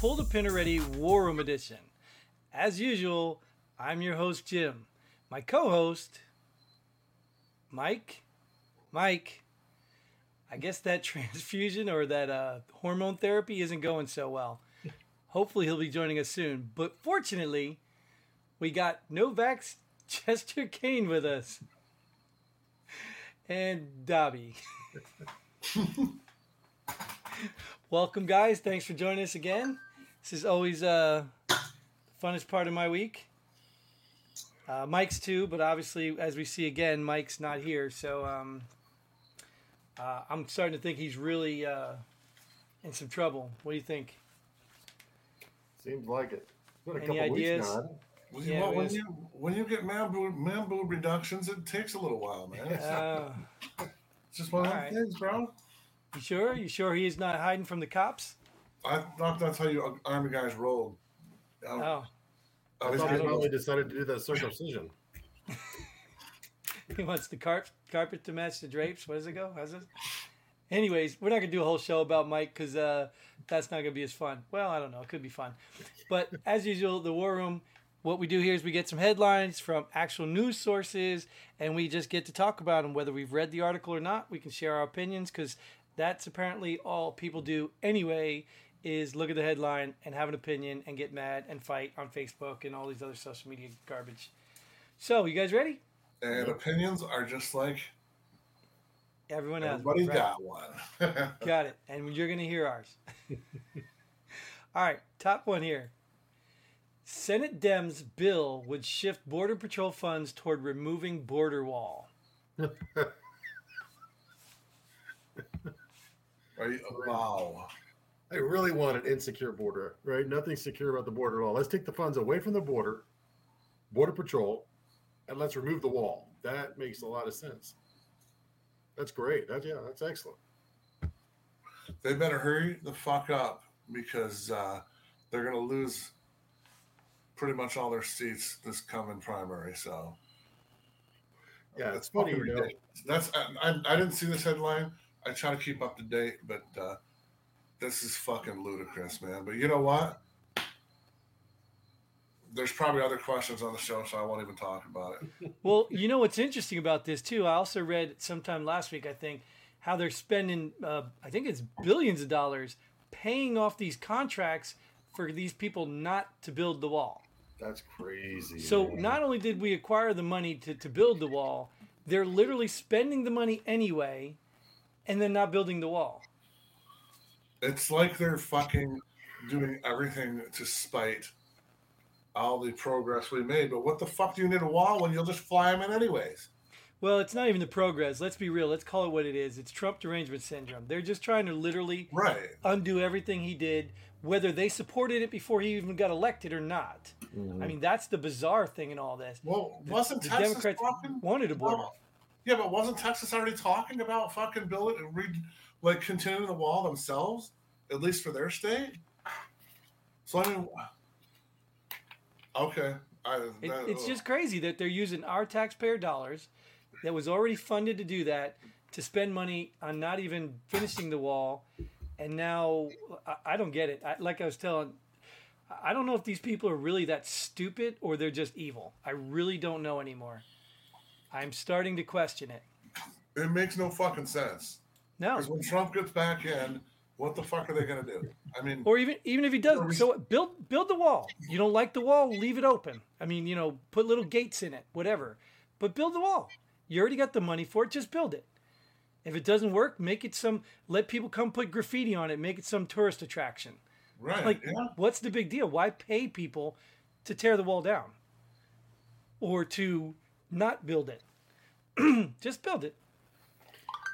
Pull the Pin Already War Room Edition. As usual, I'm your host, Jim. My co host, Mike. Mike, I guess that transfusion or that uh, hormone therapy isn't going so well. Hopefully, he'll be joining us soon. But fortunately, we got Novak's Chester Kane with us. And Dobby. Welcome, guys. Thanks for joining us again. This is always uh, the funnest part of my week. Uh, Mike's too, but obviously, as we see again, Mike's not here. So um, uh, I'm starting to think he's really uh, in some trouble. What do you think? Seems like it. It's been a Any couple ideas? weeks now. hasn't Yeah, well, when you when you get man boob, man boob reductions, it takes a little while, man. Uh, it's just one of alright. those things, bro. you sure? You sure he is not hiding from the cops? I thought that's how you army guys rolled. Um, Oh, I I thought I he don't finally decided to do that circumcision. he wants the carp- carpet to match the drapes. What does it go? How's it? Anyways, we're not gonna do a whole show about Mike because uh, that's not gonna be as fun. Well, I don't know. It could be fun, but as usual, the War Room. What we do here is we get some headlines from actual news sources, and we just get to talk about them. Whether we've read the article or not, we can share our opinions because that's apparently all people do anyway. Is look at the headline and have an opinion and get mad and fight on Facebook and all these other social media garbage. So, you guys ready? and opinions are just like Everyone has. everybody right? got one. Got it. And you're going to hear ours. All right, top one here. Senate Dems bill would shift Border Patrol funds toward removing border wall. Are you- wow. I really want an insecure border, right? Nothing secure about the border at all. Let's take the funds away from the border, border patrol, and let's remove the wall. That makes a lot of sense. That's great. That's yeah, that's excellent. They better hurry the fuck up because uh, they're gonna lose pretty much all their seats this coming primary. So Yeah, That's it's funny, you know. ridiculous. That's I, I, I didn't see this headline. I try to keep up to date, but uh, this is fucking ludicrous, man. But you know what? There's probably other questions on the show, so I won't even talk about it. Well, you know what's interesting about this, too? I also read sometime last week, I think, how they're spending, uh, I think it's billions of dollars paying off these contracts for these people not to build the wall. That's crazy. So man. not only did we acquire the money to, to build the wall, they're literally spending the money anyway and then not building the wall. It's like they're fucking doing everything to spite all the progress we made. But what the fuck do you need a wall when you'll just fly them in anyways? Well, it's not even the progress. Let's be real. Let's call it what it is. It's Trump derangement syndrome. They're just trying to literally Right. undo everything he did, whether they supported it before he even got elected or not. Mhm. I mean, that's the bizarre thing in all this. Well, The- wasn't the Texas Democrats talking? wanted a border. Well, yeah, but wasn't Texas already talking about fucking building, re, like continuing the wall themselves, at least for their state? So I mean, okay, I, It, that- it's oh. just crazy that they're using our taxpayer dollars that was already funded to do that to spend money on not even finishing the wall. And now I, I don't get it. I, like I was telling, I don't know if these people are really that stupid or they're just evil. I really don't know anymore. I'm starting to question it. it makes no fucking sense. No. Because when Trump gets back in, what the fuck are they gonna do? I mean, Or even even if he doesn't, so build build the wall. You don't like the wall, leave it open. I mean, you know, put little gates in it, whatever. But build the wall. You already got the money for it. Just build it. If it doesn't work, make it some. Let people come put graffiti on it. Make it some tourist attraction. right? Like, yeah. what's the big deal? Why pay people to tear the wall down or to not build it? Just build it.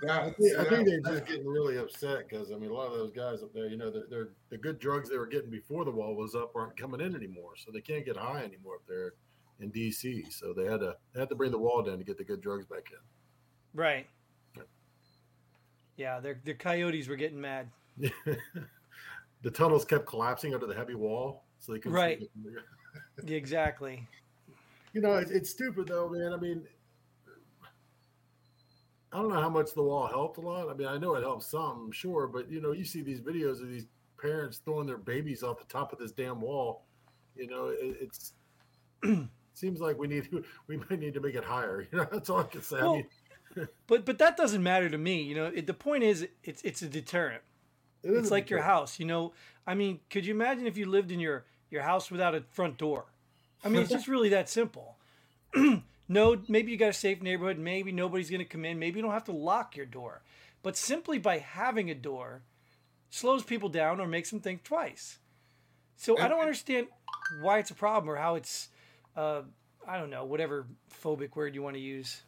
That- I think, I think they're just getting really upset because I mean a lot of those guys up there, you know, they're, they're the good drugs they were getting before the wall was up aren't coming in anymore, so they can't get high anymore up there in D.C. So they had to they had to bring the wall down to get the good drugs back in. Right. Yeah, yeah their their coyotes were getting mad. the tunnels kept collapsing under the heavy wall, so they couldn't. Right. Exactly. You know, it's, it's stupid though, man. I mean, I don't know how much the wall helped a lot. I mean, I know it helped some, sure, but you know, you see these videos of these parents throwing their babies off the top of this damn wall. You know, it, it's seems like we need we might need to make it higher. You know, that's all I can say. I mean, But but that doesn't matter to me. You know, it, the point is, it's it's a deterrent. it is It's like your house. You know, I mean, could you imagine if you lived in your your house without a front door? I mean, it's just really that simple. no, maybe you got a safe neighborhood. Maybe nobody's going to come in. Maybe you don't have to lock your door. But simply by having a door slows people down or makes them think twice. So I don't understand why it's a problem or how it's, uh, I don't know, whatever phobic word you want to use.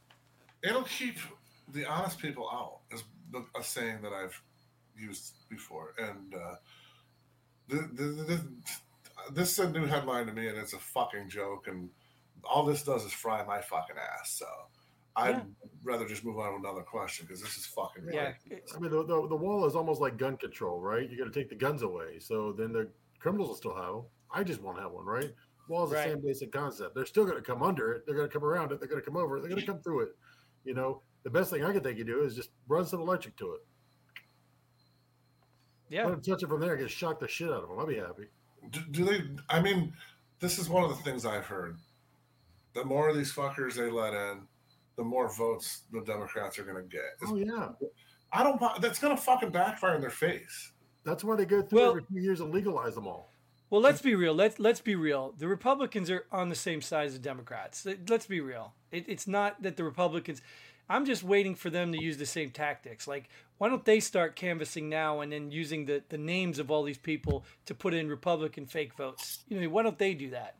It'll keep the honest people out, is a saying that I've used before. And uh, the, the, the, this is a new headline to me, and it's a fucking joke. And all this does is fry my fucking ass. So I'd Yeah. rather just move on to another question because this is fucking Yeah, ridiculous. I mean, the, the, the wall is almost like gun control, right? You got to take the guns away, so then the criminals will still have them. I just won't have one, right? Wall's Right. the same basic concept. They're still going to come under it. They're going to come around it. They're going to come over it. They're going to come through it. You know, the best thing I could think you do is just run some electric to it. yeah. Let them touch it from there. Get shocked the shit out of them. I'll be happy. Do, do they? I mean, this is one of the things I've heard. The more of these fuckers they let in, the more votes the Democrats are going to get. Oh yeah, I don't. That's going to fucking backfire in their face. that's why they go through Well- every few years and legalize them all. Well, let's be real. Let's let's be real. The Republicans are on the same side as the Democrats. Let- Let's be real. It, it's not that the Republicans. I'm just waiting for them to use the same tactics. Like, why don't they start canvassing now and then using the, the names of all these people to put in Republican fake votes? You know, why don't they do that?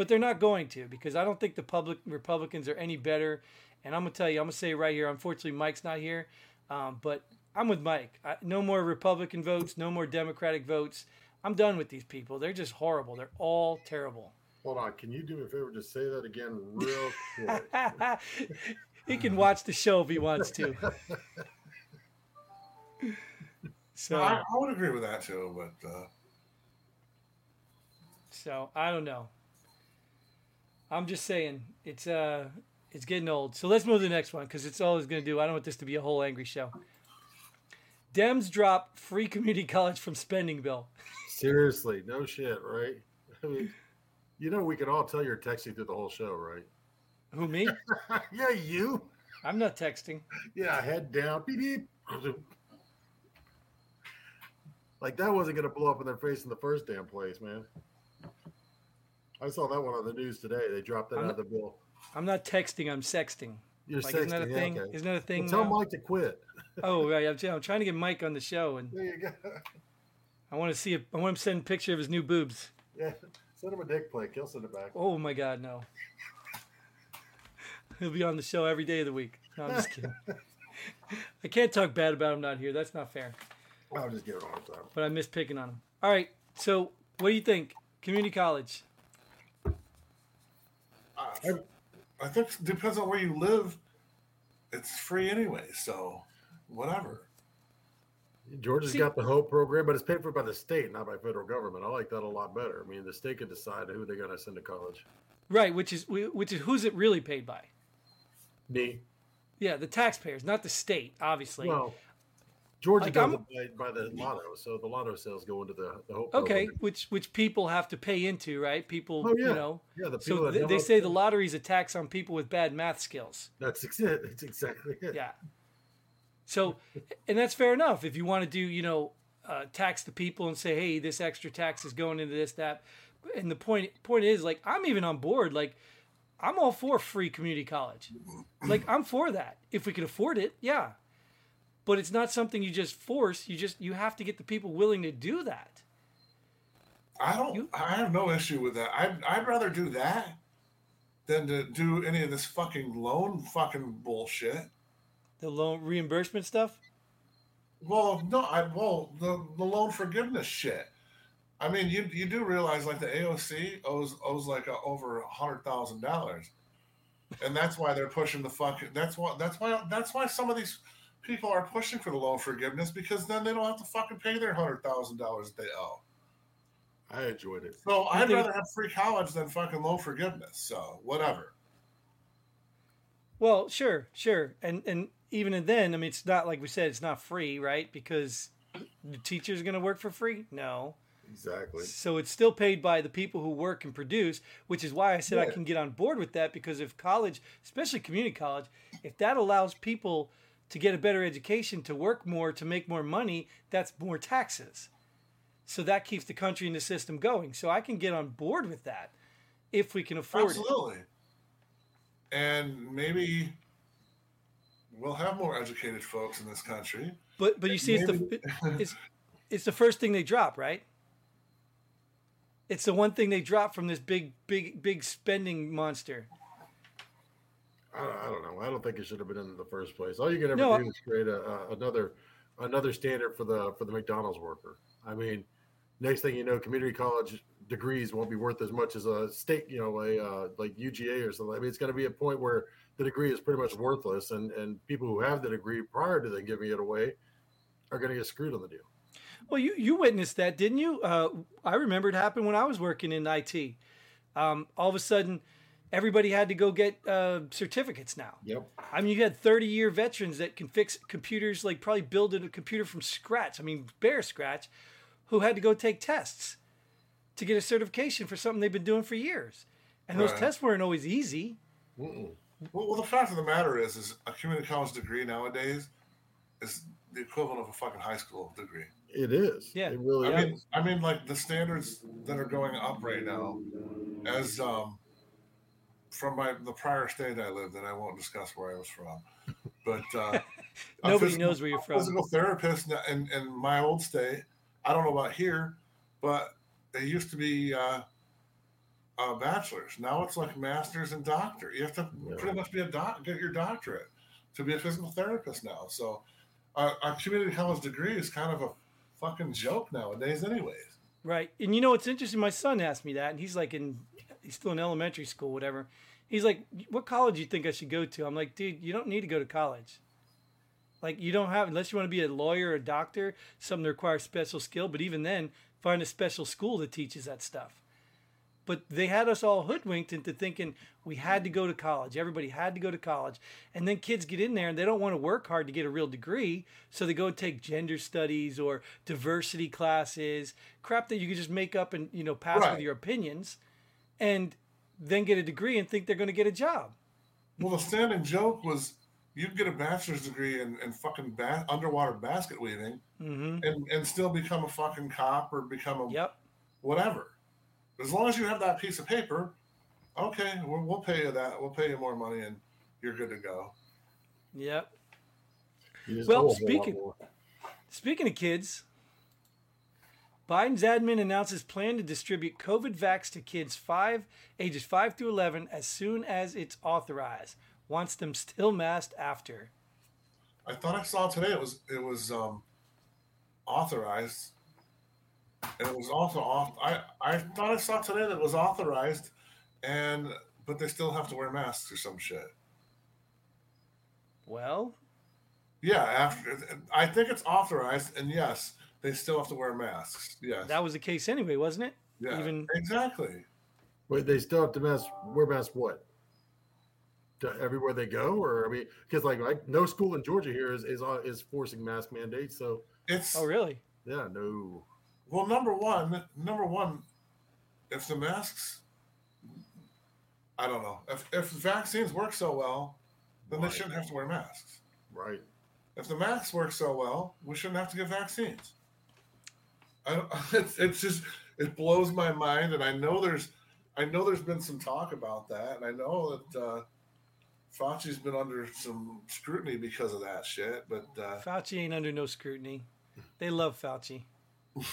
But they're not going to because I don't think the public Republicans are any better. And I'm gonna tell you, I'm gonna say right here. Unfortunately, Mike's not here, um, but I'm with Mike. I, no more Republican votes. No more Democratic votes. I'm done with these people. They're just horrible. They're all terrible. Hold on, can you do me a favor? Just say that again, real quick. he can watch the show if he wants to. So, I, I would agree with that too, but uh, so I don't know. I'm just saying it's uh it's getting old. So let's move to the next one because it's all it's going to do. I don't want this to be a whole angry show. Dems drop free community college from spending bill. Seriously, no shit, right? I mean, you know, we can all tell you're texting through the whole show, right? Who me? yeah, you. I'm not texting. Yeah, head down. Beep beep. Like that wasn't gonna blow up in their face in the first damn place, man. I saw that one on the news today. They dropped that I'm out of the bill. I'm not texting. I'm sexting. You're Like, isn't that a sexting, thing? okay. Isn't that a thing? Well, tell now? Mike to quit. Oh, right. I'm, I'm trying to get Mike on the show, and There you go. I want to see. If, I want him to send a picture of his new boobs. Yeah, send him a dick pic. He'll send it back. Oh my God, no. He'll be on the show every day of the week. No, I'm just kidding. I can't talk bad about him not here. That's not fair. I'll just get it all the time. But I miss picking on him. All right. So, what do you think? Community college. I, I think it depends on where you live. It's free anyway, so whatever. Georgia's See- got the Hope program, but it's paid for by the state, not by federal government. I like that a lot better. I mean, the state can decide who they're going to send to college. Right, which is which is who's it really paid by? Me. Yeah, the taxpayers, not the state, obviously. Well, Georgia Like, does it by, by the lotto, so the lotto sales go into the, the Hope okay, program. which which people have to pay into, right? People, Oh, yeah. you know. Yeah, the people So th- they say the lottery is a tax on people with bad math skills. That's it. That's exactly it. Yeah. So, and that's fair enough. If you want to do, you know, uh, tax the people and say, hey, this extra tax is going into this, that. And the point point is, like, I'm even on board. Like, I'm all for free community college. Like, I'm for that. If we can afford it, yeah. But it's not something you just force. You just you have to get the people willing to do that. I don't. You- I have no issue with that. I'd, I'd rather do that than to do any of this fucking loan fucking bullshit. The loan reimbursement stuff. Well, no, I well the the loan forgiveness shit. I mean, you you do realize like the AOC owes owes like a, over a hundred thousand dollars, and that's why they're pushing the fucking. That's why that's why that's why some of these people are pushing for the loan forgiveness because then they don't have to fucking pay their hundred thousand dollars they owe. I enjoyed it. So I I'd think- rather have free college than fucking loan forgiveness. So whatever. Well, sure, sure, and and even then, I mean, it's not like we said, it's not free, right? Because The teacher's going to work for free? No. Exactly. So it's still paid by the people who work and produce, which is why I said I can get on board with that because if college, especially community college, if that allows people to get a better education, to work more, to make more money, that's more taxes. So that keeps the country and the system going. So I can get on board with that if we can afford it. Absolutely. And maybe we'll have more educated folks in this country. But but you see, it's the it's it's the first thing they drop, right? It's the one thing they drop from this big big big spending monster. I, I don't know. I don't think it should have been in the first place. All you can ever No, do is create a, a, another another standard for the for the McDonald's worker. I mean, next thing you know, community college degrees won't be worth as much as a state, you know, a uh, like UGA or something. I mean, it's going to be a point where the degree is pretty much worthless, and and people who have the degree prior to them giving it away are going to get screwed on the deal. Well, you you witnessed that, didn't you? Uh, I remember it happened when I was working in IT. Um, all of a sudden, everybody had to go get uh, certificates now. Yep. I mean, you had 30 year veterans that can fix computers, like probably build a computer from scratch. I mean, bare scratch, who had to go take tests to get a certification for something they've been doing for years. And those Right. tests weren't always easy. Well, well, the fact of the matter is, is a community college degree nowadays is the equivalent of a fucking high school degree. It is. Yeah. It really I is. mean, I mean, like the standards that are going up right now, as um, from my the prior state I lived in, I won't discuss where I was from, but uh, a Nobody physical- knows where you're from. Physical therapist in, in my old state. I don't know about here, but it used to be uh, uh, bachelor's. Now it's like master's and doctor. You have to Yeah. pretty much be a doc, get your doctorate to be a physical therapist now. So uh, a community college degree is kind of a fucking joke nowadays, anyways. Right. And you know what's interesting? My son asked me that, and he's like in, he's still in elementary school, whatever. He's like, "What college do you think I should go to?" I'm like, "Dude, you don't need to go to college. Like, you don't have unless you want to be a lawyer or a doctor, something that requires special skill. But even then, find a special school that teaches that stuff." But they had us all hoodwinked into thinking we had to go to college. Everybody had to go to college. And then kids get in there and they don't want to work hard to get a real degree. So they go and take gender studies or diversity classes, crap that you can just make up and, you know, pass with your opinions and then get a degree and think they're going to get a job. Well, the standing joke was you'd get a bachelor's degree in, in fucking ba- underwater basket weaving hmm and, and still become a fucking cop or become a Yep. whatever. As long as you have that piece of paper, okay, we'll, we'll pay you that. We'll pay you more money, and you're good to go. Yep. Well, owe a whole lot speaking- Speaking of kids, Biden's admin announces plan to distribute COVID vax to kids five ages five through eleven as soon as it's authorized. Wants them still masked after. I thought I saw today it was it was um, authorized, and it was also off. I I thought I saw today that it was authorized, and but they still have to wear masks or some shit. Well, Yeah, after I think it's authorized, and yes, they still have to wear masks. Yes, that was the case anyway, wasn't it? yeah, even- exactly. Wait, they still have to mask wear masks what? To everywhere they go, or I mean, because like like no school in Georgia here is is on- is forcing mask mandates. So It's Oh, really? yeah, no. Well, number one, number one, if the masks, I don't know, if if the vaccines work so well, then they shouldn't have to wear masks. Right. If the masks work so well, we shouldn't have to get vaccines. I don't, it's, it's just it blows my mind, and I know there's I know there's been some talk about that, and I know that uh, Fauci's been under some scrutiny because of that shit. But uh, Fauci ain't under no scrutiny. They love Fauci.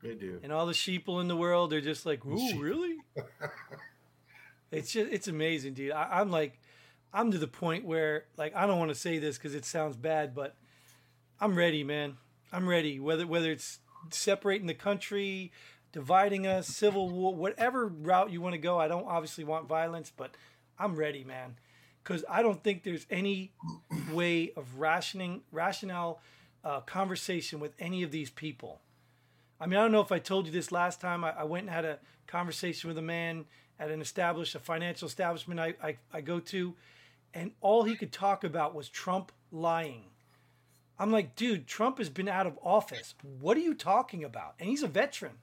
They do. And all the sheeple in the world they're just like, ooh, really? it's just, it's amazing, dude. I, I'm like, I'm to the point where, like, I don't want to say this because it sounds bad, but I'm ready, man. I'm ready. Whether whether it's separating the country, dividing us, civil war, whatever route you want to go. I don't obviously want violence, but I'm ready, man. Because I don't think there's any way of rationing, rationale uh, conversation with any of these people. I mean, I don't know if I told you this last time. I, I went and had a conversation with a man at an established, a financial establishment I, I, I go to, and all he could talk about was Trump lying. I'm like, dude, Trump has been out of office. What are you talking about? And he's a veteran.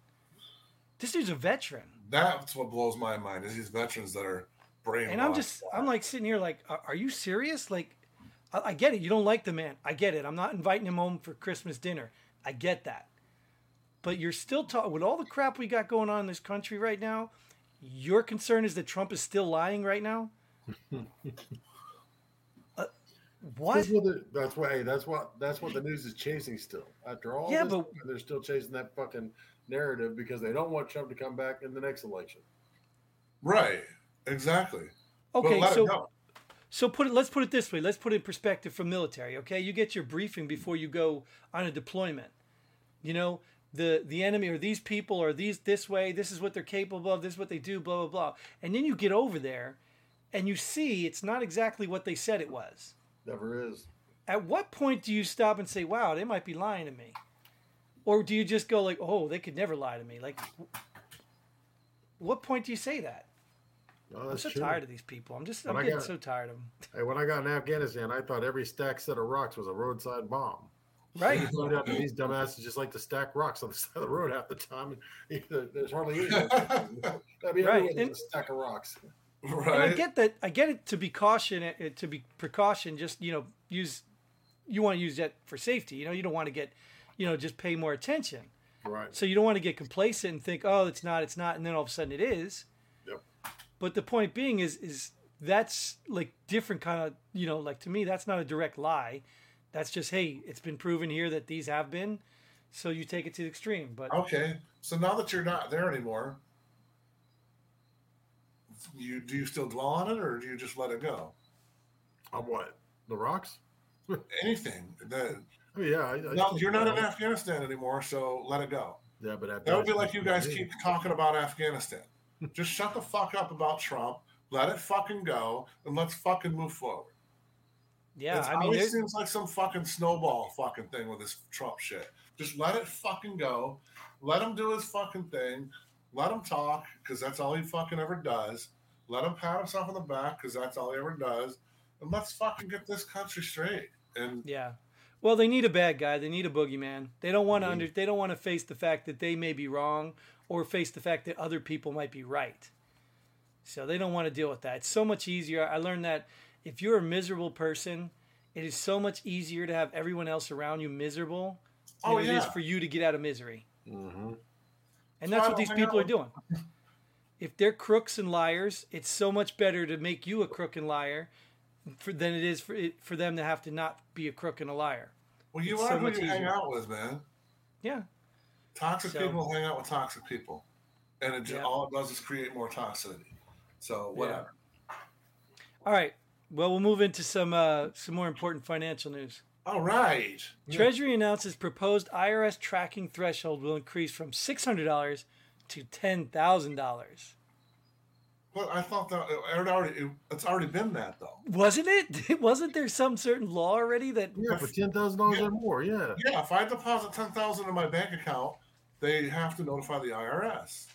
This dude's a veteran. That's what blows my mind is these veterans that are brainwashed. And I'm just, I'm like sitting here like, are, are you serious? Like, I, I get it. You don't like the man. I get it. I'm not inviting him home for Christmas dinner. I get that. But you're still talking with all the crap we got going on in this country right now. Your concern is that Trump is still lying right now. what? That's what, the, that's what. Hey, that's what. That's what the news is chasing still. After all, Yeah, this, but- they're still chasing that fucking narrative because they don't want Trump to come back in the next election. right. Exactly. Okay, so. So put it. Let's put it this way. Let's put it in perspective from military. Okay, you get your briefing before you go on a deployment. You know the the enemy or these people or these this way. This is what they're capable of. This is what they do. Blah blah blah. And then you get over there, and you see it's not exactly what they said it was. Never is. At what point do you stop and say, "Wow, they might be lying to me," or do you just go like, "Oh, they could never lie to me"? Like, what point do you say that? No, I'm so true. tired of these people. I'm just I'm When getting got- so tired of them. Hey, when I got in Afghanistan, I thought every stack set of rocks was a roadside bomb. Right. You find out that these dumbasses just like to stack rocks on the side of the road half the time. and There's hardly any. I mean, Right, and- a stack of rocks. And I get that. I get it to be caution, uh, to be precaution. Just you know, use you want to use that for safety. You know, you don't want to get, you know, just pay more attention. Right. So you don't want to get complacent and think, oh, it's not, it's not, and then all of a sudden it is. Yep. But the point being is, is that's like different kind of, you know, like to me, that's not a direct lie. That's just, hey, it's been proven here that these have been, so you take it to the extreme. But Okay. So now that you're not there anymore, you do you still dwell on it or do you just let it go? On what? The rocks? Anything. That, I mean, yeah. I, I no, you're not in Afghanistan anymore, so let it go. Yeah, but That would be like you guys keep talking about Afghanistan. Just shut the fuck up about Trump. Let it fucking go, and let's fucking move forward. yeah, It's I mean, always there's, seems like some fucking snowball fucking thing with this Trump shit. Just let it fucking go. Let him do his fucking thing. Let him talk because that's all he fucking ever does. Let him pat himself on the back because that's all he ever does. And let's fucking get this country straight. And Yeah. Well, they need a bad guy. They need a boogeyman. They don't want to under. They don't want to face the fact that they may be wrong, or face the fact that other people might be right. So they don't want to deal with that. It's so much easier. I learned that if you're a miserable person, it is so much easier to have everyone else around you miserable than Oh, it is for you to get out of misery. hmm And So that's what these people out are doing. If they're crooks and liars, it's so much better to make you a crook and liar for, than it is for it, for them to have to not be a crook and a liar. well, you It's are so who you hang out with, man. Yeah. Toxic So- people hang out with toxic people, and it Yeah. all it does is create more toxicity. So whatever. All right. Well, we'll move into some uh, some more important financial news. All right. Yeah. Treasury announces proposed IRS tracking threshold will increase from six hundred dollars to ten thousand dollars. Well, I thought that it already it, it's already been that though. Wasn't it? Wasn't there some certain law already that? Yeah, for ten thousand dollars Yeah. or more. Yeah. Yeah, if I deposit ten thousand in my bank account, they have to notify the IRS.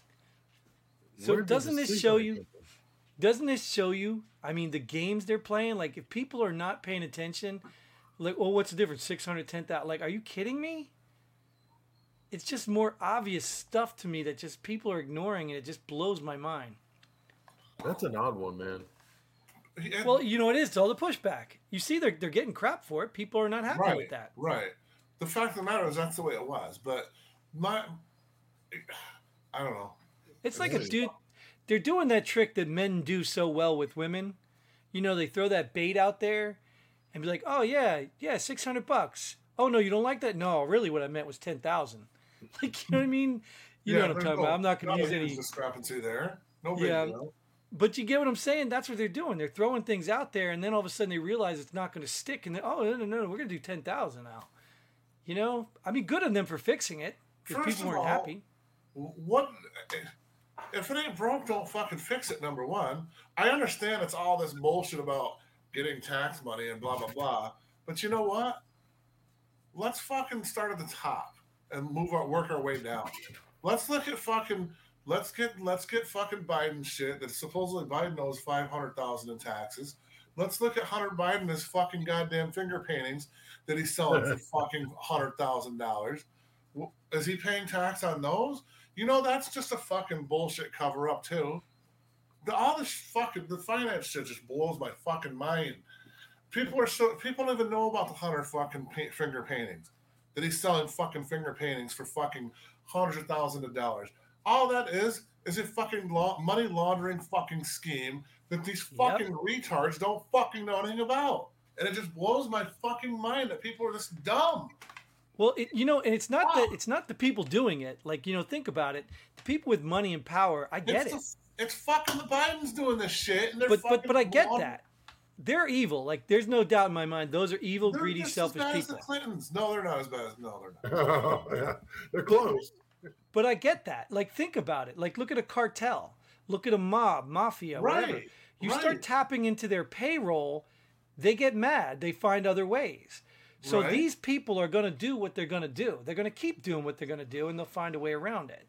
So Where doesn't this show you- Doesn't this show you? I mean, the games they're playing. Like, if people are not paying attention, like, well, what's the difference? Six hundred ten thousand. Like, are you kidding me? It's just more obvious stuff to me that just people are ignoring, and it just blows my mind. That's an odd one, man. And- Well, you know what it is. It's all the pushback. You see, they're they're getting crap for it. People are not happy right, with that. right. The fact of the matter is that's the way it was. But my, I don't know. It's It like a dude. They're doing that trick that men do so well with women. You know, they throw that bait out there, and be like, "Oh yeah, yeah, six hundred bucks." Oh no, you don't like that? No, really, what I meant was ten thousand. Like, you know what I mean? You know what I'm talking no- about. I'm not going to use any. discrepancy there. No big Yeah. deal. But you get what I'm saying? That's what they're doing. They're throwing things out there, and then all of a sudden they realize it's not going to stick, and then oh no no no, we're going to do ten thousand now. You know, I mean, good on them for fixing it because First people weren't all, happy. What if it ain't broke? Don't fucking fix it. Number one, I understand it's all this bullshit about getting tax money and blah blah blah. But you know what? Let's fucking start at the top and move our work our way down. Let's look at fucking. Let's get let's get fucking Biden shit that supposedly Biden owes five hundred thousand in taxes. Let's look at Hunter Biden his fucking goddamn finger paintings that he's selling for fucking hundred thousand dollars. Is he paying tax on those? You know that's just a fucking bullshit cover up too. The, all this fucking the finance shit just blows my fucking mind. People are so people don't even know about the Hunter fucking paint, finger paintings that he's selling fucking finger paintings for fucking hundreds of thousands of dollars. All that is is a fucking law, money laundering fucking scheme that these fucking yep. retards don't fucking know anything about. And it just blows my fucking mind that people are just dumb. Well, it, you know, and it's not wow. that it's not the people doing it. Like, you know, think about it. The people with money and power, I get it's it. The, it's fucking the Bidens doing this shit, and they're but but but I get that. They're evil. Like, there's no doubt in my mind. Those are evil, they're greedy, selfish people. the Clintons. No, they're not as bad as no, they're not. oh, yeah, they're close. But I get that. Like, think about it. Like, look at a cartel. Look at a mob, mafia, right. whatever. You right. start tapping into their payroll, they get mad. They find other ways. So right. these people are going to do what they're going to do. They're going to keep doing what they're going to do, and they'll find a way around it.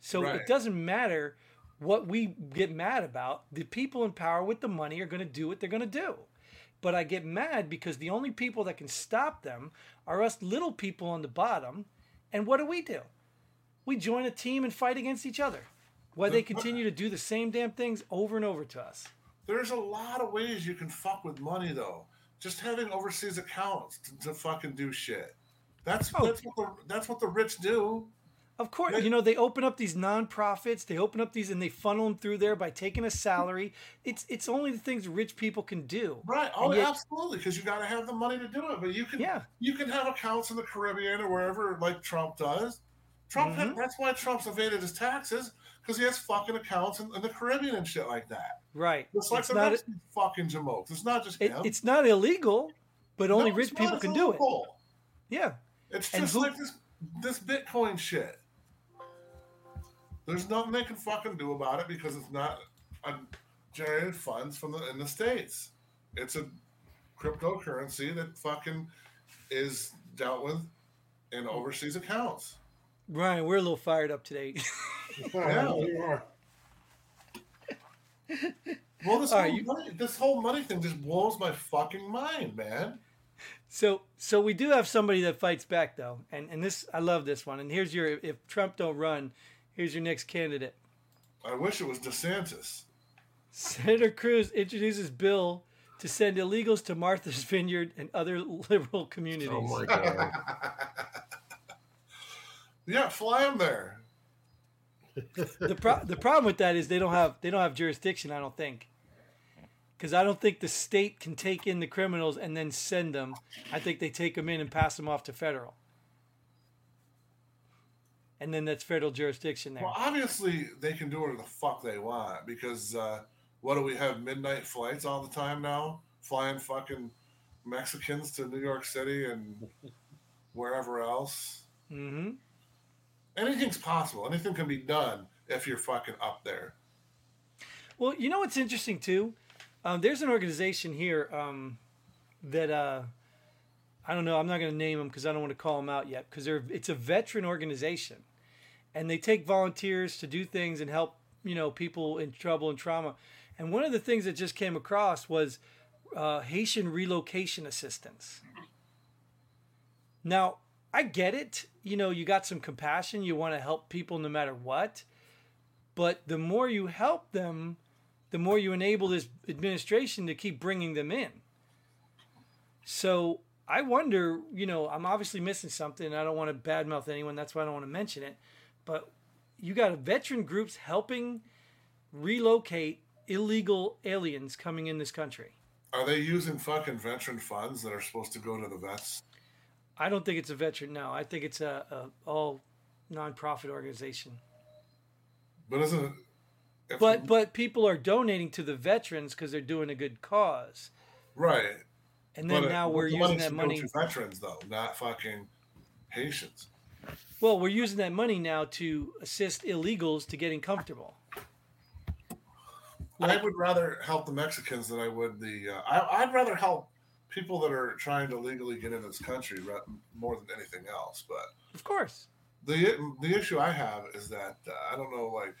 So right. it doesn't matter what we get mad about. The people in power with the money are going to do what they're going to do. But I get mad because the only people that can stop them are us little people on the bottom. And what do we do? We join a team and fight against each other. Why they continue to do the same damn things over and over to us. There's a lot of ways you can fuck with money, though just having overseas accounts to, to fucking do shit. That's oh. that's what the that's what the rich do. Of course, you know they open up these nonprofits. They open up these and they funnel them through there by taking a salary. It's it's only the things rich people can do. Right. Oh, yet, absolutely. Because you got to have the money to do it. But you can yeah. you can have accounts in the Caribbean or wherever, like Trump does. Trump. Mm-hmm. Had, that's why Trump's evaded his taxes because he has fucking accounts in, in, the Caribbean and shit like that. Right. It's like it's the not a, fucking jamokes. It's not just it, It's not illegal, but only no, rich people can do it. Yeah. It's just who, like this this Bitcoin shit. There's nothing they can fucking do about it because it's not a generated funds from the in the states. It's a cryptocurrency that fucking is dealt with in overseas accounts. Ryan, we're a little fired up today. yeah, we are. Well, this whole, right, you... money, this whole money thing just blows my fucking mind, man. So, so we do have somebody that fights back, though, and and this I love this one. And here's your if Trump don't run, here's your next candidate. I wish it was DeSantis. Senator Cruz introduces bill to send illegals to Martha's Vineyard and other liberal communities. Oh my god. Yeah, fly them there. the pro- the problem with that is they don't have they don't have jurisdiction. I don't think. Because I don't think the state can take in the criminals and then send them. I think they take them in and pass them off to federal. And then that's federal jurisdiction there. Well, obviously they can do whatever the fuck they want because uh, what do we have midnight flights all the time now? Flying fucking Mexicans to New York City and wherever else. Mm-hmm anything's possible. Anything can be done if you're fucking up there. Well, you know what's interesting too? Um, there's an organization here um, that uh, I don't know. I'm not going to name them because I don't want to call them out yet because they're it's a veteran organization, and they take volunteers to do things and help you know people in trouble and trauma. And one of the things that just came across was uh, Haitian relocation assistance. Now, I get it. You know, you got some compassion. You want to help people no matter what. But the more you help them, the more you enable this administration to keep bringing them in. So I wonder, you know, I'm obviously missing something. I don't want to badmouth anyone. That's why I don't want to mention it. But you got veteran groups helping relocate illegal aliens coming in this country. Are they using fucking veteran funds that are supposed to go to the vets? I don't think it's a veteran. No, I think it's a, a all nonprofit organization. But isn't it? But but people are donating to the veterans because they're doing a good cause. Right. And then but now we're using that money. To veterans though, not fucking Haitians. Well, we're using that money now to assist illegals to getting comfortable. Like, I would rather help the Mexicans than I would the. Uh, I, I'd rather help people that are trying to legally get in this country more than anything else. But of course, the the issue I have is that uh, I don't know, like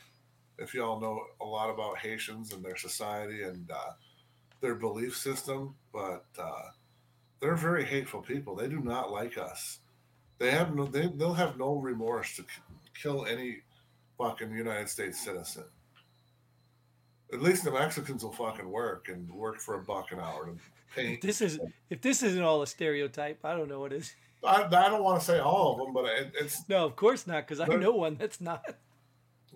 if y'all know a lot about Haitians and their society, and uh, their belief system, but uh, they're very hateful people. They do not like us. They have no. They they'll have no remorse to k- kill any fucking United States citizen. At least the Mexicans will fucking work and work for a buck an hour to paint. This is if this isn't all a stereotype, I don't know what is. I, I don't want to say all of them, but it, it's No, of course not, because I know one that's not.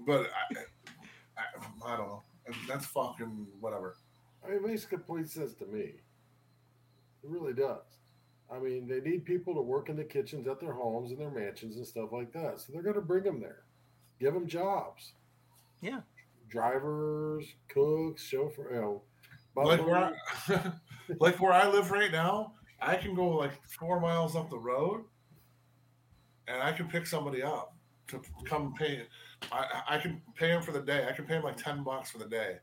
but I, I, I don't know. That's fucking whatever. I mean, it makes complete sense to me. It really does. I mean, they need people to work in the kitchens at their homes and their mansions and stuff like that. So they're going to bring them there, give them jobs. Yeah. Drivers, cooks, chauffeur, you know, Like where. I, like where I live right now, I can go like four miles up the road, and I can pick somebody up to come pay. I, I can pay them for the day. I can pay them like ten bucks for the day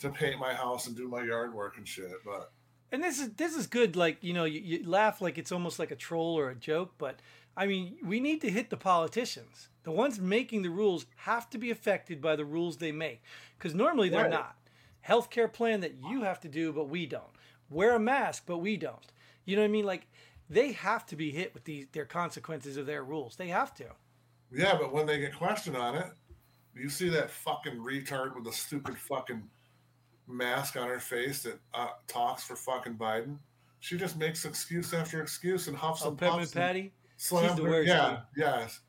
to paint my house and do my yard work and shit. But And this is this is good. Like you know, you, you laugh like it's almost like a troll or a joke, but I mean, we need to hit the politicians. The ones making the rules have to be affected by the rules they make, because normally they're Right. not. Healthcare plan that you have to do, but we don't. Wear a mask, but we don't. You know what I mean? Like they have to be hit with these their consequences of their rules. They have to. yeah, but when they get questioned on it, you see that fucking retard with the stupid fucking mask on her face that uh, talks for fucking Biden. She just makes excuse after excuse and huffs Oh, and puffs. Patty, slams the her- worst, Yeah, dude. yes.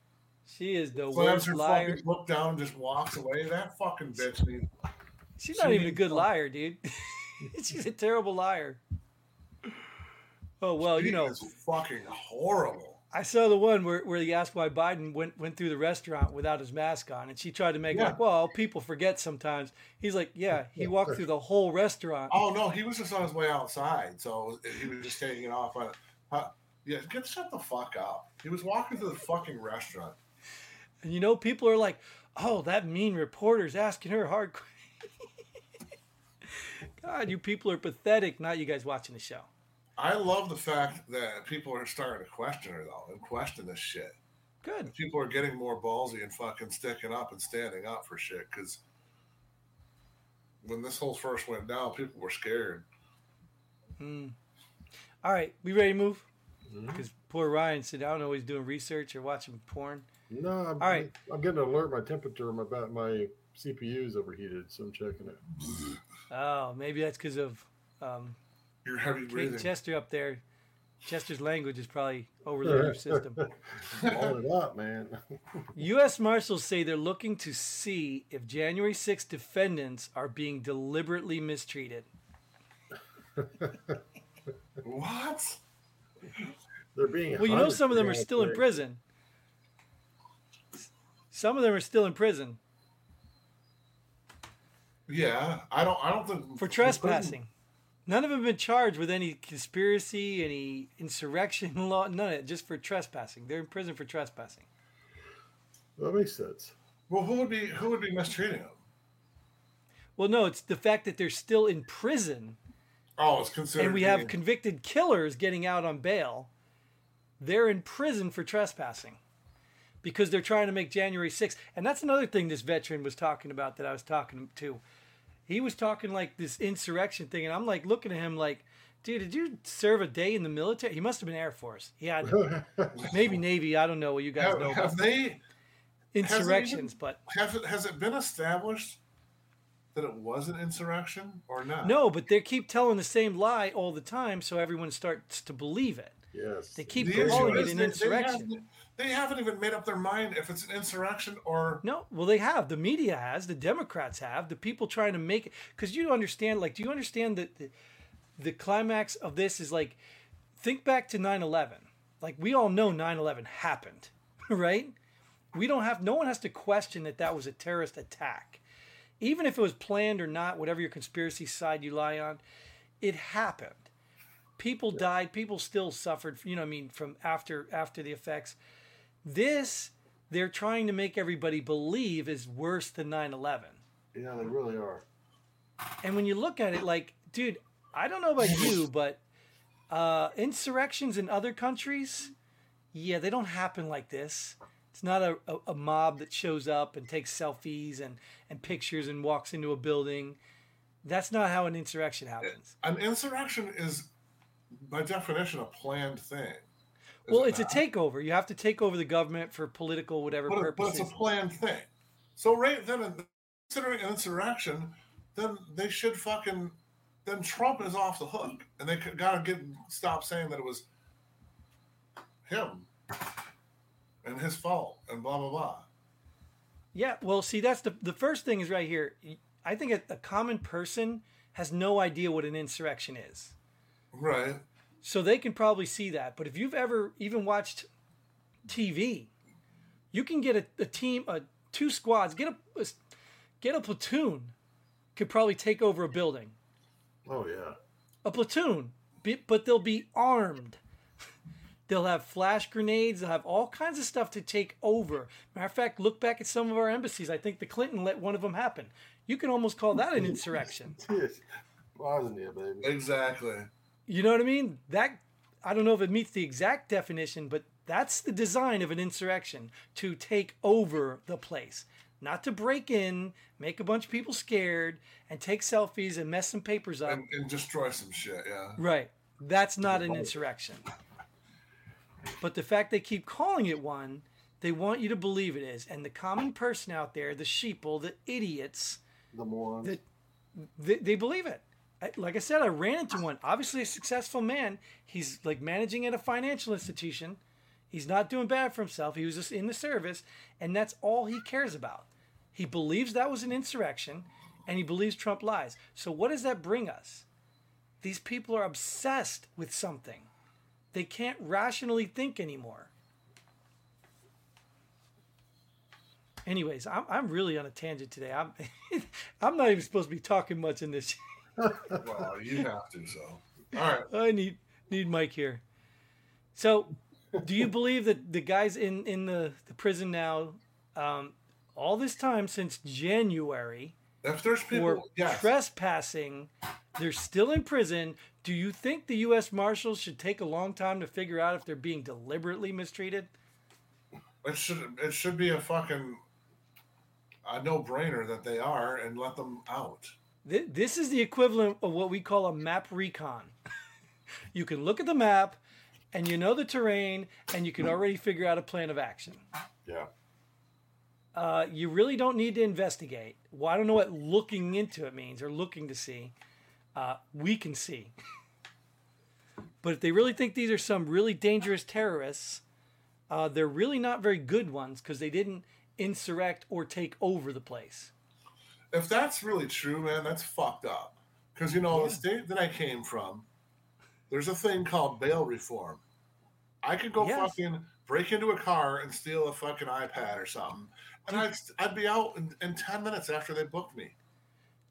she is the slams worst her liar. fucking look down and just walks away. That fucking bitch needs. She's she not even a good liar, dude. She's a terrible liar. Oh well, you know. fucking horrible. I saw the one where, where he asked why Biden went went through the restaurant without his mask on, and she tried to make it Yeah. like, well, people forget sometimes. He's like, yeah, he walked through the whole restaurant. Oh no, he was just on his way outside, so he was just taking it off. On, uh, yeah, get shut the fuck up. He was walking through the fucking restaurant. And you know, people are like, oh, that mean reporter's asking her hard. que-" God, you people are pathetic. Not you guys watching the show. I love the fact that people are starting to question her though, and question this shit. Good. People are getting more ballsy and fucking sticking up and standing up for shit because when this whole first went down, people were scared. Hmm. All right, we ready to move? Because poor Ryan said, I don't know, he's doing research or watching porn. No, I'm, All right. I'm getting an alert. My temperature, my my CPU is overheated, so I'm checking it. Oh, maybe that's because of um, You're heavy Kate breathing. Chester up there. Chester's language is probably overloading your system. All it up, man. U.S. Marshals say they're looking to see if January 6 defendants are being deliberately mistreated. What? They're being. Well, you know, some of them are still in prison. Some of them are still in prison Yeah, I don't. I don't think for trespassing. None of them have been charged with any conspiracy, any insurrection law, none of it, just for trespassing. They're in prison for trespassing. That makes sense. Well, who would be who would be mistreating them? Well, no, it's the fact that they're still in prison Oh, it's considered. and we have being- convicted killers getting out on bail. They're in prison for trespassing because they're trying to make January 6th. And that's another thing this veteran was talking about that I was talking to. He was talking like this insurrection thing, and I'm like looking at him like, dude, did you serve a day in the military? He must have been Air Force. He had maybe Navy. I don't know what you guys have, know have about they insurrections, but have it, has it been established that it was an insurrection or not? no, but they keep telling the same lie all the time, so everyone starts to believe it. yes. They keep The calling it an they- insurrection. They they haven't even made up their mind if it's an insurrection or No, well, they have. The media has. The Democrats have. The people trying to make it. Because you understand, like, do you understand that the, the climax of this is like, think back to 9 11. Like, we all know 9 11 happened, right? We don't have, no one has to question that that was a terrorist attack. Even if it was planned or not, whatever your conspiracy side you lie on, it happened. People died. People still suffered. You know, I mean, from after after the effects. This they're trying to make everybody believe is worse than 9/11. Yeah, they really are. And when you look at it, like, dude, I don't know about you, but uh, insurrections in other countries, yeah, they don't happen like this. It's not a, a, a mob that shows up and takes selfies and, and pictures and walks into a building. That's not how an insurrection happens. An insurrection is, by definition, a planned thing. Well, it it's a takeover. You have to take over the government for political whatever but, it- but it's a planned thing. So right then, considering an insurrection, then they should fucking then Trump is off the hook, and they got to get stop saying that it was him and his fault and blah blah blah. Yeah, well, see, that's the the first thing is right here. I think a, a common person has no idea what an insurrection is, Right. So they can probably see that. But if you've ever even watched TV, you can get a, a team, a two squads, get a, a get a platoon, could probably take over a building. Oh yeah. a platoon, be- but they'll be armed. They'll have flash grenades. They'll have all kinds of stuff to take over. Matter of fact, look back at some of our embassies. I think the Clinton let one of them happen. You can almost call that an insurrection. Bosnia, baby. Exactly. You know what I mean? That I don't know if it meets the exact definition, but that's the design of an insurrection to take over the place, not to break in, make a bunch of people scared, and take selfies and mess some papers up. And, and destroy some shit. Yeah. Right. That's not an insurrection. But the fact they keep calling it one, they want you to believe it is. And the common person out there, the sheeple, the idiots, The morons. that they, they believe it. Like I said, I ran into one. Obviously, a successful man. He's like managing at a financial institution. He's not doing bad for himself. He was just in the service, and that's all he cares about. He believes that was an insurrection, and he believes Trump lies. So, what does that bring us? These people are obsessed with something. They can't rationally think anymore. Anyways, I'm, I'm really on a tangent today. I'm I'm not even supposed to be talking much in this. Well, you have to. So. All right. I need need Mike here. So, do you believe that the guys in in the, the prison now, um, all this time since January, If there's people, yes. trespassing, they're still in prison? Do you think the U.S. Marshals should take a long time to figure out if they're being deliberately mistreated? It should it should be a fucking a no brainer that they are, and let them out. Th- This is the equivalent of what we call a map recon. you can look at the map, and you know the terrain, and you can already figure out a plan of action. yeah. uh, you really don't need to investigate. Well, I don't know what looking into it means or looking to see. Uh, we can see. but if they really think these are some really dangerous terrorists, uh, they're really not very good ones because they didn't insurrect or take over the place. If that's really true, man, that's fucked up. Because you know the state that I came from, there's a thing called bail reform. I could go Yes. fucking break into a car and steal a fucking iPad or something, and I'd I'd be out in, in ten minutes after they booked me.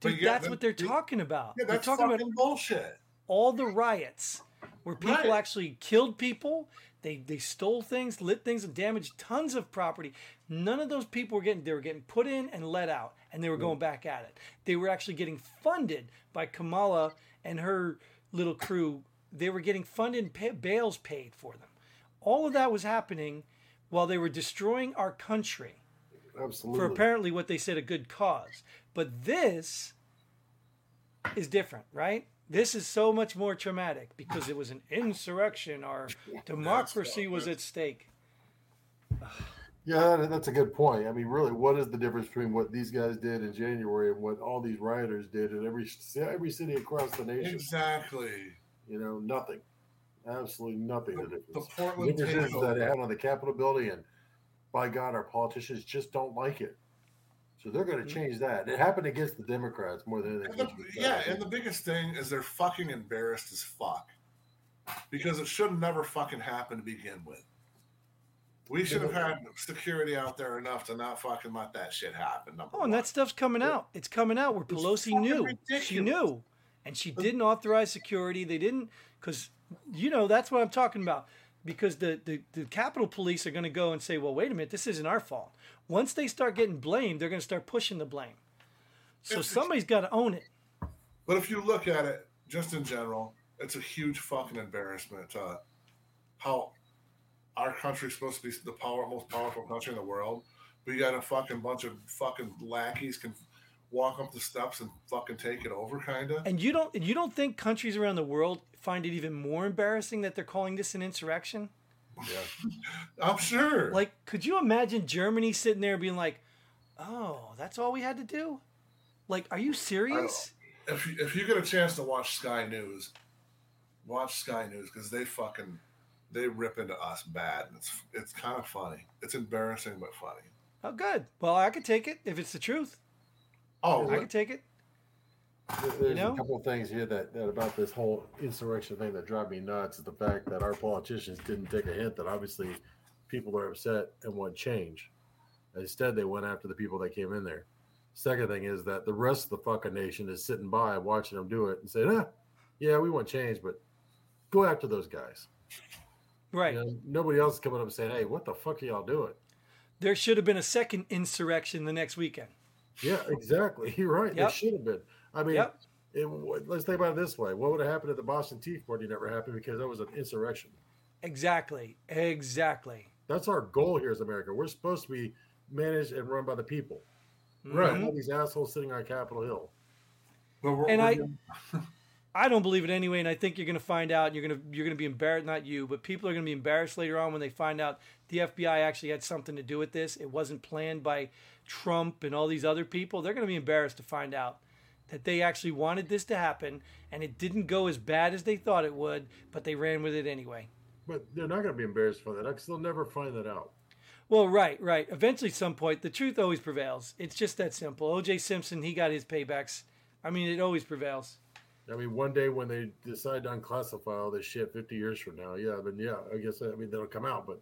But Dude, yeah, that's then- what they're talking about. Yeah, they're that's talking fucking about bullshit. all the riots where people Right. actually killed people they they stole things lit things and damaged tons of property none of those people were getting they were getting put in and let out and they were going back at it they were actually getting funded by kamala and her little crew they were getting funded and pay, bails paid for them all of that was happening while they were destroying our country Absolutely. for apparently what they said a good cause. But this is different, right? This is so much more traumatic because it was an insurrection. Our democracy was at stake. Yeah, that's a good point. I mean, really, what is the difference between what these guys did in January and what all these rioters did in every every city across the nation? Exactly. You know, nothing. Absolutely nothing. The, The, the difference. The difference is that it happened on the Capitol building, and by God, our politicians just don't like it. So they're going to mm-hmm. change that. It happened against the Democrats more than anything. And the, yeah, and the biggest thing is they're fucking embarrassed as fuck because it should never fucking happen to begin with. We should have had security out there enough to not fucking let that shit happen. Oh, and one. that stuff's coming out. It's coming out where It's Pelosi knew. ridiculous. She knew. And she didn't authorize security. They didn't, because, you know, that's what I'm talking about. Because the, the, the Capitol Police are going to go and say, well, wait a minute, this isn't our fault. Once they start getting blamed, they're going to start pushing the blame. So It's- somebody's got to own it. But if you look at it just in general, it's a huge fucking embarrassment uh, how our country's supposed to be the power, most powerful country in the world. We got a fucking bunch of fucking lackeys can walk up the steps and fucking take it over, kind of. And you don't you don't think countries around the world find it even more embarrassing that they're calling this an insurrection? Yeah. I'm sure. Like, could you imagine Germany sitting there being like, "Oh, that's all we had to do"? Like, are you serious? if you, if you get a chance to watch Sky News, watch Sky News because they fucking they rip into us bad. And it's it's kind of funny. It's embarrassing but funny. Oh, good. Well, I could take it if it's the truth. Oh, I could take it. There's know? a couple of things here that, that about this whole insurrection thing that drive me nuts is the fact that our politicians didn't take a hint that obviously people are upset and want change. Instead, they went after the people that came in there. Second thing is that the rest of the fucking nation is sitting by watching them do it and saying, ah, yeah, we want change, but go after those guys. Right. You know, nobody else is coming up and saying, hey, what the fuck are y'all doing? There should have been a second insurrection the next weekend. Yeah, exactly. You're right. There Yep. should have been. I mean, Yep. it, let's think about it this way: What would have happened if the Boston Tea Party never happened because that was an insurrection? Exactly. Exactly. That's our goal here as America. We're supposed to be managed and run by the people. Right. Mhm. Not these assholes sitting on Capitol Hill. but we're, And we're I- getting- I don't believe it anyway, and I think you're going to find out. You're going to you're going to be embarrassed. Not you, but people are going to be embarrassed later on when they find out the FBI actually had something to do with this. It wasn't planned by Trump and all these other people. They're going to be embarrassed to find out that they actually wanted this to happen, and it didn't go as bad as they thought it would, but they ran with it anyway. But they're not going to be embarrassed for that because they'll never find that out. Well, right, right. Eventually, some point, the truth always prevails. It's just that simple. O.J. Simpson, he got his paybacks. I mean, it always prevails. I mean, one day when they decide to unclassify all this shit 50 years from now, yeah, then yeah, I guess I mean they'll come out, but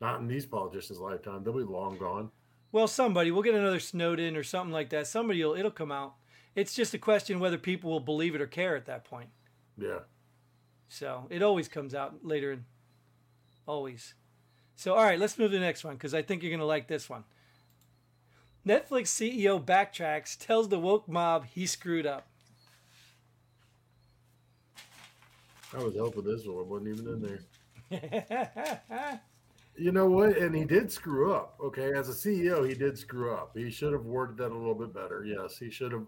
not in these politicians' lifetime. They'll be long gone. Well, somebody, we'll get another Snowden or something like that. Somebody will, it'll come out. It's just a question whether people will believe it or care at that point. Yeah. So it always comes out later in, always. So, all right, let's move to the next one because I think you're going to like this one. Netflix CEO backtracks, tells the woke mob he screwed up. I was hoping this one wasn't even in there. You know what? And he did screw up. Okay, as a CEO, he did screw up. He should have worded that a little bit better. Yes, he should have.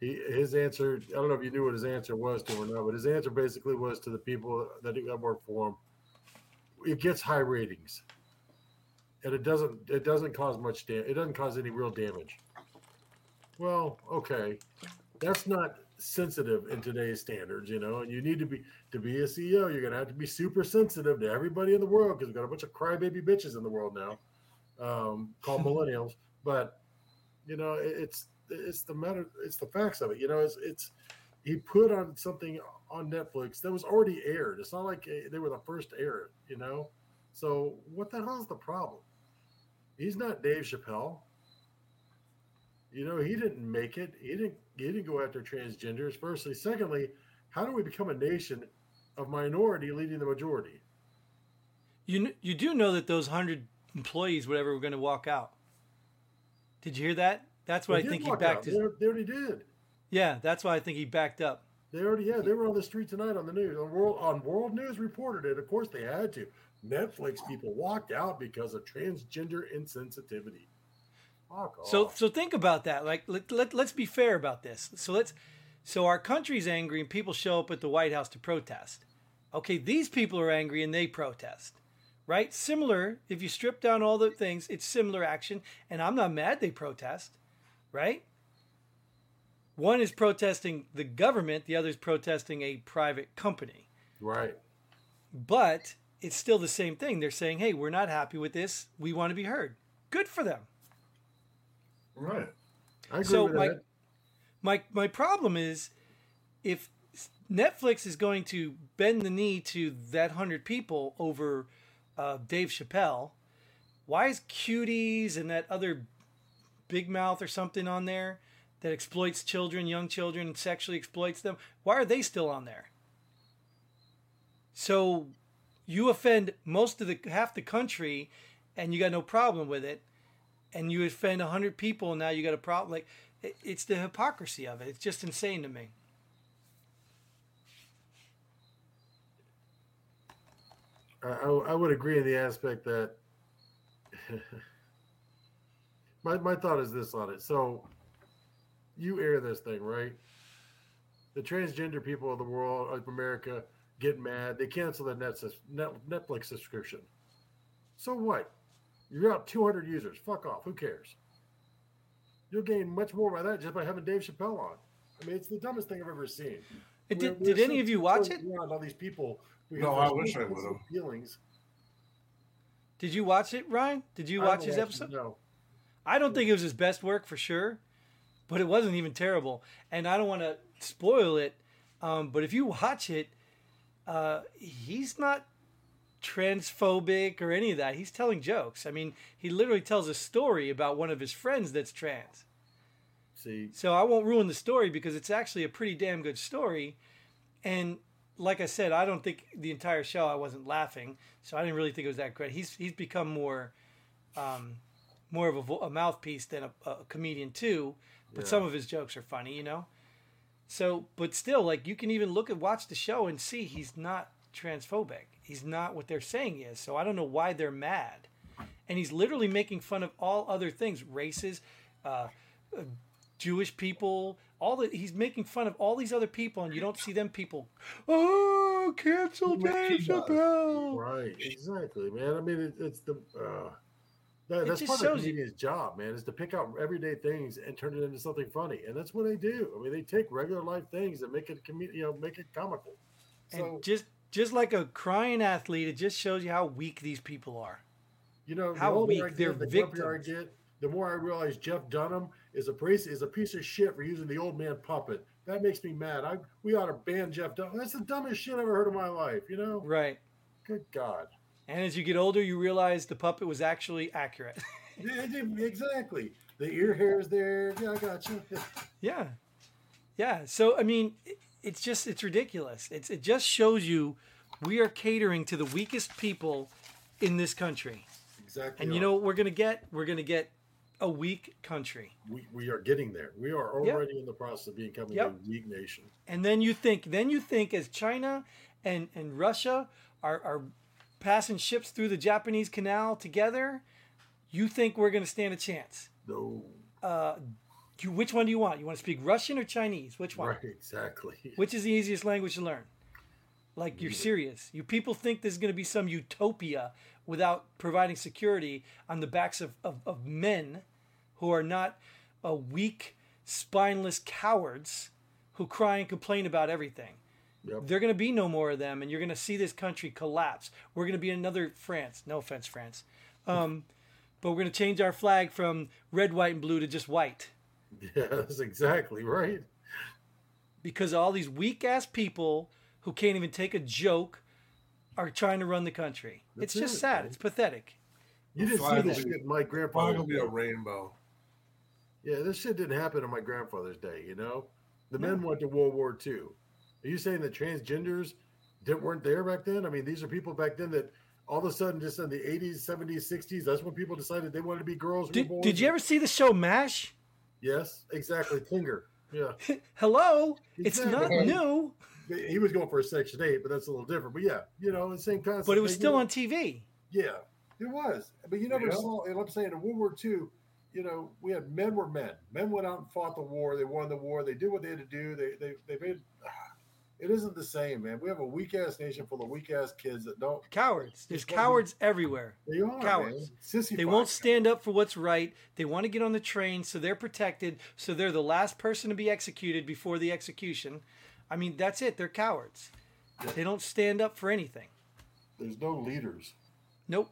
He his answer. I don't know if you knew what his answer was to or not, but his answer basically was to the people that that work for him. It gets high ratings, and it doesn't. It doesn't cause much damage. It doesn't cause any real damage. Well, okay, that's not sensitive in today's standards, you know. And you need to be to be a CEO. You're gonna have to be super sensitive to everybody in the world because we've got a bunch of crybaby bitches in the world now, um, called millennials. But you know, it, it's it's the matter. It's the facts of it. You know, it's it's he put on something on Netflix that was already aired. It's not like eh, they were the first to air it. You know, so what the hell is the problem? He's not Dave Chappelle. You know, he didn't make it. He didn't. He didn't go after transgenders. Firstly, secondly, how do we become a nation of minority leading the majority? You you do know that those hundred employees, whatever, were going to walk out. Did you hear that? That's what They I think he backed out. his. They already did. Yeah, that's why I think he backed up. They already yeah. They were on the street tonight on the news. On world on world news reported it. Of course, they had to. Netflix people walked out because of transgender insensitivity. Fuck So off. so think about that. Like let, let let's be fair about this. So let's so our country's angry and people show up at the White House to protest. Okay, these people are angry and they protest. Right? Similar, if you strip down all the things, it's similar action and I'm not mad they protest. Right? One is protesting the government, the other is protesting a private company. right. But it's still the same thing. They're saying, "Hey, we're not happy with this. We want to be heard." Good for them. Right. I agree So with my that. my my problem is if Netflix is going to bend the knee to that hundred people over uh, Dave Chappelle, why is Cuties and that other Big Mouth or something on there that exploits children, young children, and sexually exploits them? Why are they still on there? So you offend most of the half the country, and you got no problem with it and you offend 100 people and now you got a problem like it, it's the hypocrisy of it it's just insane to me I, I would agree in the aspect that my my thought is this on it. So you air this thing, right? The transgender people of the world of America get mad. They cancel the net, Netflix subscription. So what? You're out 200 users. Fuck off. Who cares? You'll gain much more by that just by having Dave Chappelle on. I mean, it's the dumbest thing I've ever seen. Did, we're, we're did any of you watch it? All these people. We no, I wish I would have. Feelings. Did you watch it, Ryan? Did you watch his episode? No. I don't think it was his best work for sure, but it wasn't even terrible. And I don't want to spoil it, um, but if you watch it, uh, he's not transphobic or any of that. He's telling jokes. I mean, he literally tells a story about one of his friends that's trans. See. So I won't ruin the story because it's actually a pretty damn good story. And like I said, I don't think the entire show I wasn't laughing, so I didn't really think it was that great. He's he's become more, um, more of a, a mouthpiece than a, a, comedian too. But yeah. some of his jokes are funny, you know. So, but still, like you can even look at watch the show and see he's not transphobic. He's not what they're saying he is. So I don't know why they're mad. And he's literally making fun of all other things, races, uh, uh, Jewish people, all the he's making fun of all these other people, and you don't see them people. Oh, cancel Dave Chappelle. Right, exactly, man. I mean, it, it's the. Uh... That, that's part of comedian's job, man, is to pick out everyday things and turn it into something funny, and that's what they do. I mean, they take regular life things and make it, you know, make it comical. So, and just just like a crying athlete, it just shows you how weak these people are. You know, how weak get, they're the victims. I get, the more I realize Jeff Dunham is a piece is a piece of shit for using the old man puppet. That makes me mad. I we ought to ban Jeff Dunham. That's the dumbest shit I've ever heard in my life. You know? Right. Good God. And as you get older, you realize the puppet was actually accurate. yeah, exactly. The ear hairs there. Yeah, I got you. yeah. Yeah. So I mean, it's just it's ridiculous. It's it just shows you we are catering to the weakest people in this country. Exactly. And you know what we're gonna get? We're gonna get a weak country. We, we are getting there. We are already yep. in the process of becoming yep. a weak nation. And then you think, then you think, as China and and Russia are are passing ships through the Japanese Canal together, you think we're going to stand a chance? No. Uh, you, which one do you want? You want to speak Russian or Chinese? Which one? Right, exactly. Which is the easiest language to learn? Like you're serious. You people think there's going to be some utopia without providing security on the backs of, of, of men who are not a weak, spineless cowards who cry and complain about everything. Yep. There are going to be no more of them, and you're going to see this country collapse. We're going to be another France. No offense, France. Um, but we're going to change our flag from red, white, and blue to just white. Yeah, that's exactly right. Because all these weak ass people who can't even take a joke are trying to run the country. That's it's just it, sad. Man. It's pathetic. You didn't see this shit my grandfather's be a rainbow. Yeah, this shit didn't happen on my grandfather's day, you know? The no. men went to World War II. Are you saying that transgenders didn't, weren't there back then? I mean, these are people back then that all of a sudden, just in the 80s, 70s, 60s, that's when people decided they wanted to be girls. Did, did you ever see the show MASH? Yes, exactly. Klinger. Yeah. Hello. Exactly. It's not new. He was going for a Section 8, but that's a little different. But yeah, you know, the same concept. But it was still on TV. Yeah, it was. But you never yeah. saw, and I'm saying in World War II, you know, we had men were men. Men went out and fought the war. They won the war. They did what they had to do. They they they made. It isn't the same, man. We have a weak ass nation full of weak ass kids that don't cowards. There's cowards everywhere. They are cowards. they won't stand up for what's right. They want to get on the train, so they're protected. So they're the last person to be executed before the execution. I mean, that's it. They're cowards. Yeah. They don't stand up for anything. There's no leaders. Nope.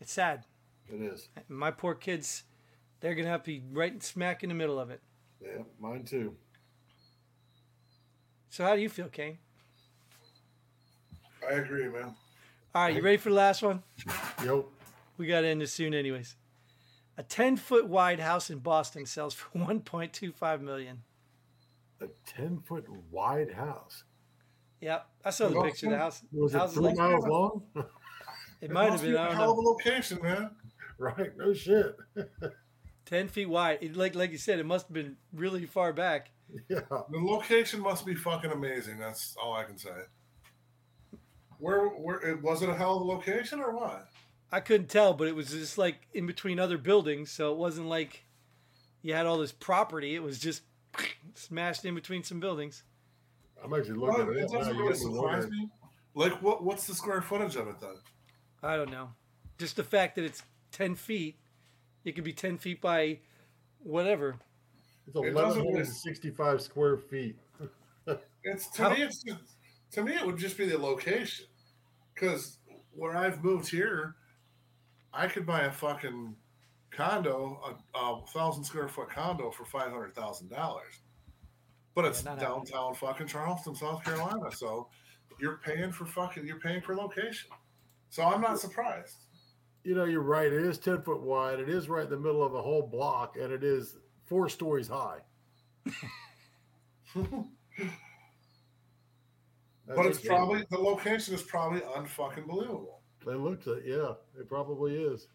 It's sad. It is. My poor kids, they're gonna have to be right smack in the middle of it. Yeah, mine too. So how do you feel, Kane? I agree, man. All right, you ready for the last one? Yep. We got to end this soon, anyways. A 10 foot wide house in Boston sells for 1.25 million. A 10 foot wide house. Yep, I saw the picture of the house. Was it three like, miles long? It, might have been. I don't hell of a location, man. Right? No shit. Ten feet wide. It, like like you said, it must have been really far back. Yeah. The location must be fucking amazing. That's all I can say. Where where was it a hell of a location or what? I couldn't tell, but it was just like in between other buildings, so it wasn't like you had all this property. It was just smashed in between some buildings. I'm actually looking Well, at it it. now. doesn't really surprise me. Like, what what's the square footage of it then? I don't know. Just the fact that it's 10 feet, it could be 10 feet by whatever. It's It 1,165 square feet. It's to How- me. It's just, to me. It would just be the location, because where I've moved here, I could buy a fucking condo, a, a thousand square foot condo for five hundred thousand dollars. But it's Yeah, not happening. downtown fucking Charleston, South Carolina. So you're paying for fucking you're paying for location. So I'm not surprised. You know, you're right. It is 10 foot wide. It is right in the middle of a whole block, and it is four stories high. But it's probably the location is probably unfucking believable. They looked at yeah, it probably is.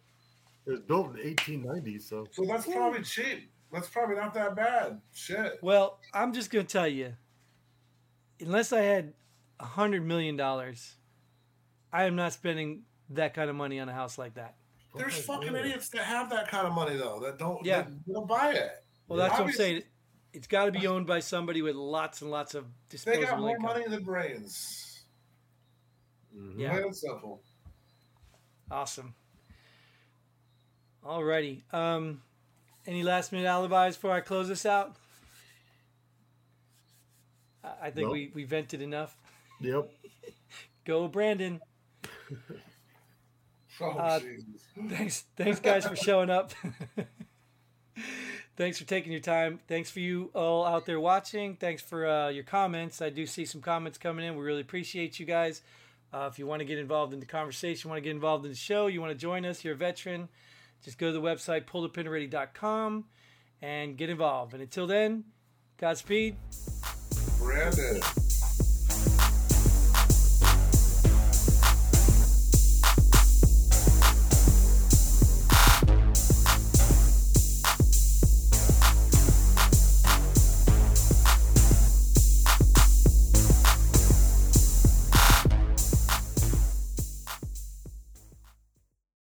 It was built in the 1890s, so So that's probably cheap. That's probably not that bad. Shit. Well, I'm just going to tell you unless I had a $100 million, I am not spending that kind of money on a house like that. There's Okay, fucking idiots that have that kind of money though that don't Yeah. that don't buy it. Well, that's what I'm saying. It's got to be owned by somebody with lots and lots of disposable They disposable got more income. money than brains. Mhm. Yeah. Plain and simple. Awesome. Alrighty. Um, any last minute alibis before I close this out? I I think No. we, we vented enough. Yep. Go, Brandon. Oh Uh, Thanks, thanks, guys, for showing up. thanks for taking your time. Thanks for you all out there watching. Thanks for uh, your comments. I do see some comments coming in. We really appreciate you guys. Uh, if you want to get involved in the conversation, want to get involved in the show, you want to join us, you're a veteran, just go to the website pullthepinready.com and get involved. And until then, Godspeed. Brandon.